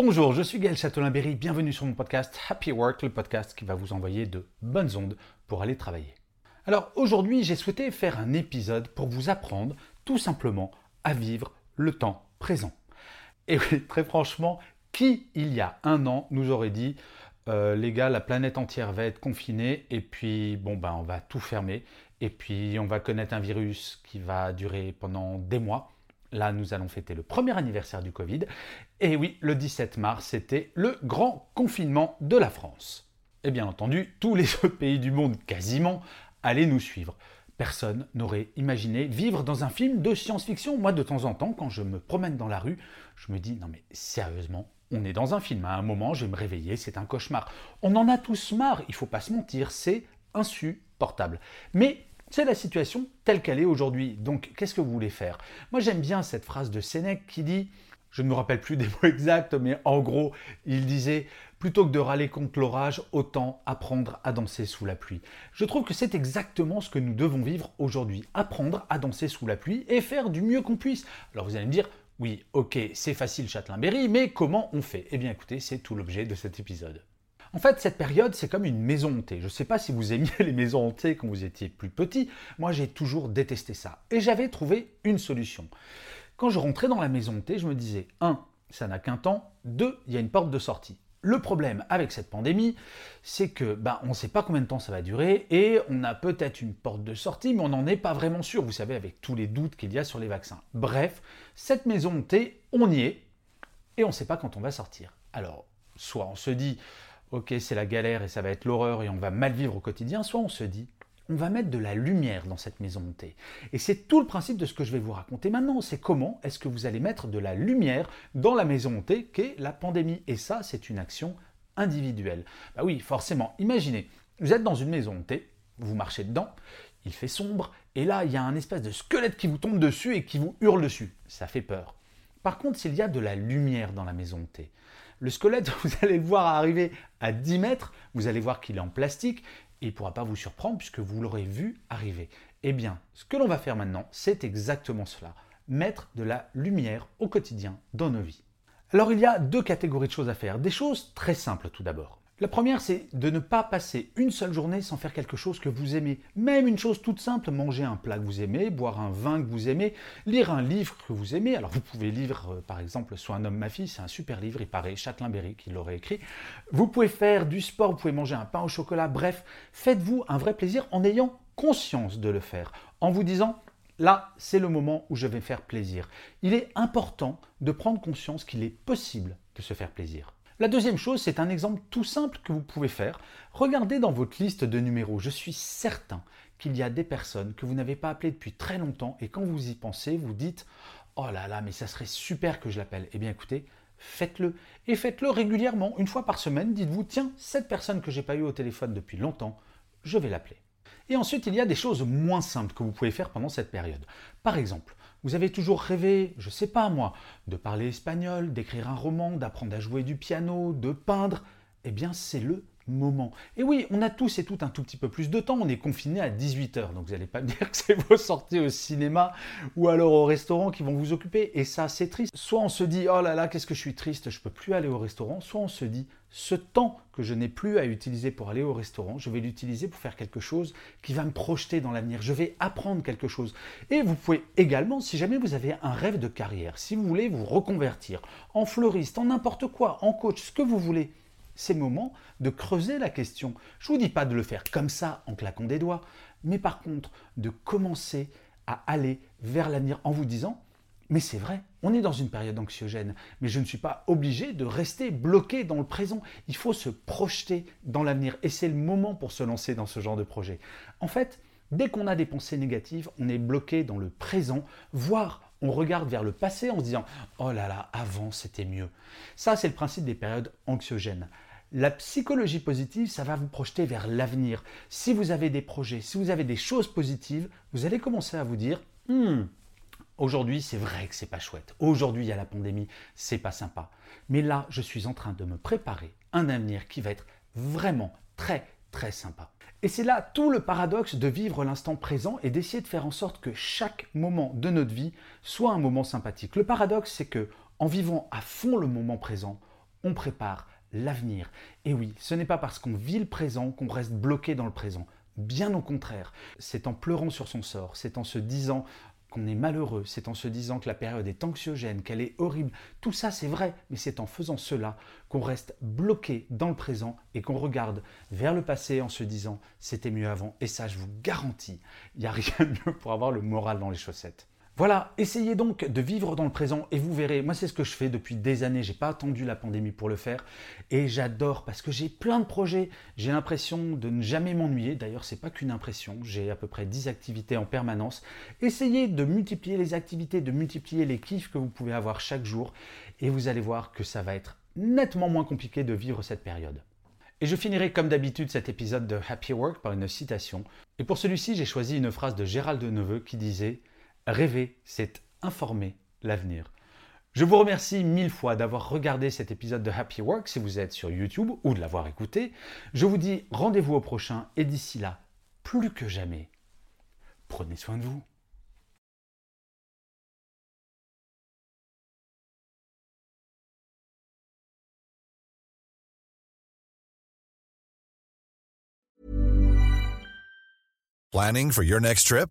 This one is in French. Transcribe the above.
Bonjour, je suis Gaël Châtelain-Berry, bienvenue sur mon podcast Happy Work, le podcast qui va vous envoyer de bonnes ondes pour aller travailler. Alors aujourd'hui, j'ai souhaité faire un épisode pour vous apprendre tout simplement à vivre le temps présent. Et oui, très franchement, qui il y a un an nous aurait dit euh, les gars, la planète entière va être confinée et puis bon ben on va tout fermer et puis on va connaître un virus qui va durer pendant des mois. Là, nous allons fêter le premier anniversaire du Covid. Et oui, le 17 mars, c'était le grand confinement de la France. Et bien entendu, tous les pays du monde, quasiment, allaient nous suivre. Personne n'aurait imaginé vivre dans un film de science-fiction. Moi, de temps en temps, quand je me promène dans la rue, je me dis, non mais sérieusement, on est dans un film. À un moment, je vais me réveiller, c'est un cauchemar. On en a tous marre, il faut pas se mentir, c'est insupportable. Mais c'est la situation telle qu'elle est aujourd'hui. Donc, qu'est-ce que vous voulez faire? Moi, j'aime bien cette phrase de Sénèque qui dit, je ne me rappelle plus des mots exacts, mais en gros, il disait, plutôt que de râler contre l'orage, autant apprendre à danser sous la pluie. Je trouve que c'est exactement ce que nous devons vivre aujourd'hui. Apprendre à danser sous la pluie et faire du mieux qu'on puisse. Alors, vous allez me dire, oui, ok, c'est facile Châtelain-Berry, mais comment on fait? Eh bien, écoutez, c'est tout l'objet de cet épisode. En fait, cette période, c'est comme une maison hantée. Je ne sais pas si vous aimiez les maisons hantées quand vous étiez plus petit. Moi, j'ai toujours détesté ça. Et j'avais trouvé une solution. Quand je rentrais dans la maison hantée, je me disais, 1. Ça n'a qu'un temps. 2. Il y a une porte de sortie. Le problème avec cette pandémie, c'est que ben, on ne sait pas combien de temps ça va durer et on a peut-être une porte de sortie, mais on n'en est pas vraiment sûr, vous savez, avec tous les doutes qu'il y a sur les vaccins. Bref, cette maison hantée, on y est et on ne sait pas quand on va sortir. Alors, soit on se dit, ok, c'est la galère et ça va être l'horreur et on va mal vivre au quotidien, soit on se dit, on va mettre de la lumière dans cette maison hantée. Et c'est tout le principe de ce que je vais vous raconter maintenant, c'est comment est-ce que vous allez mettre de la lumière dans la maison hantée qu'est la pandémie. Et ça, c'est une action individuelle. Bah oui, forcément, imaginez, vous êtes dans une maison hantée, vous marchez dedans, il fait sombre, et là, il y a un espèce de squelette qui vous tombe dessus et qui vous hurle dessus. Ça fait peur. Par contre, s'il y a de la lumière dans la maison hantée, le squelette, vous allez le voir arriver à 10 mètres, vous allez voir qu'il est en plastique, il ne pourra pas vous surprendre puisque vous l'aurez vu arriver. Eh bien, ce que l'on va faire maintenant, c'est exactement cela. Mettre de la lumière au quotidien dans nos vies. Alors il y a deux catégories de choses à faire. Des choses très simples tout d'abord. La première, c'est de ne pas passer une seule journée sans faire quelque chose que vous aimez. Même une chose toute simple, manger un plat que vous aimez, boire un vin que vous aimez, lire un livre que vous aimez. Alors vous pouvez lire euh, par exemple Soit un homme, ma fille, c'est un super livre, il paraît, Châtelain-Berry qui l'aurait écrit. Vous pouvez faire du sport, vous pouvez manger un pain au chocolat, bref, faites-vous un vrai plaisir en ayant conscience de le faire, en vous disant Là, c'est le moment où je vais faire plaisir. Il est important de prendre conscience qu'il est possible de se faire plaisir. La deuxième chose, c'est un exemple tout simple que vous pouvez faire. Regardez dans votre liste de numéros. Je suis certain qu'il y a des personnes que vous n'avez pas appelées depuis très longtemps et quand vous y pensez, vous dites Oh là là, mais ça serait super que je l'appelle. Eh bien écoutez, faites-le. Et faites-le régulièrement, une fois par semaine. Dites-vous Tiens, cette personne que j'ai pas eue au téléphone depuis longtemps, je vais l'appeler. Et ensuite, il y a des choses moins simples que vous pouvez faire pendant cette période. Par exemple, vous avez toujours rêvé, je sais pas moi, de parler espagnol, d'écrire un roman, d'apprendre à jouer du piano, de peindre. Eh bien, c'est le moment. Et oui, on a tous et toutes un tout petit peu plus de temps, on est confiné à 18h, donc vous n'allez pas me dire que c'est vos sorties au cinéma ou alors au restaurant qui vont vous occuper, et ça c'est triste. Soit on se dit, oh là là, qu'est-ce que je suis triste, je peux plus aller au restaurant, soit on se dit, ce temps que je n'ai plus à utiliser pour aller au restaurant, je vais l'utiliser pour faire quelque chose qui va me projeter dans l'avenir, je vais apprendre quelque chose. Et vous pouvez également, si jamais vous avez un rêve de carrière, si vous voulez vous reconvertir en fleuriste, en n'importe quoi, en coach, ce que vous voulez, c'est le moment de creuser la question. Je ne vous dis pas de le faire comme ça en claquant des doigts, mais par contre de commencer à aller vers l'avenir en vous disant mais c'est vrai, on est dans une période anxiogène, mais je ne suis pas obligé de rester bloqué dans le présent. Il faut se projeter dans l'avenir et c'est le moment pour se lancer dans ce genre de projet. En fait, dès qu'on a des pensées négatives, on est bloqué dans le présent, voire on regarde vers le passé en se disant Oh là là, avant c'était mieux. Ça, c'est le principe des périodes anxiogènes. La psychologie positive, ça va vous projeter vers l'avenir. Si vous avez des projets, si vous avez des choses positives, vous allez commencer à vous dire hmm, Aujourd'hui, c'est vrai que c'est pas chouette. Aujourd'hui, il y a la pandémie, c'est pas sympa. Mais là, je suis en train de me préparer un avenir qui va être vraiment très très sympa. Et c'est là tout le paradoxe de vivre l'instant présent et d'essayer de faire en sorte que chaque moment de notre vie soit un moment sympathique. Le paradoxe, c'est que en vivant à fond le moment présent, on prépare l'avenir. Et oui, ce n'est pas parce qu'on vit le présent qu'on reste bloqué dans le présent. Bien au contraire, c'est en pleurant sur son sort, c'est en se disant qu'on est malheureux, c'est en se disant que la période est anxiogène, qu'elle est horrible. Tout ça, c'est vrai, mais c'est en faisant cela qu'on reste bloqué dans le présent et qu'on regarde vers le passé en se disant c'était mieux avant. Et ça, je vous garantis, il n'y a rien de mieux pour avoir le moral dans les chaussettes. Voilà, essayez donc de vivre dans le présent et vous verrez, moi c'est ce que je fais depuis des années, j'ai pas attendu la pandémie pour le faire. Et j'adore parce que j'ai plein de projets, j'ai l'impression de ne jamais m'ennuyer, d'ailleurs c'est pas qu'une impression, j'ai à peu près 10 activités en permanence. Essayez de multiplier les activités, de multiplier les kiffs que vous pouvez avoir chaque jour. Et vous allez voir que ça va être nettement moins compliqué de vivre cette période. Et je finirai comme d'habitude cet épisode de Happy Work par une citation. Et pour celui-ci, j'ai choisi une phrase de Gérald de Neveu qui disait Rêver, c'est informer l'avenir. Je vous remercie mille fois d'avoir regardé cet épisode de Happy Work si vous êtes sur YouTube ou de l'avoir écouté. Je vous dis rendez-vous au prochain et d'ici là, plus que jamais, prenez soin de vous. Planning for your next trip?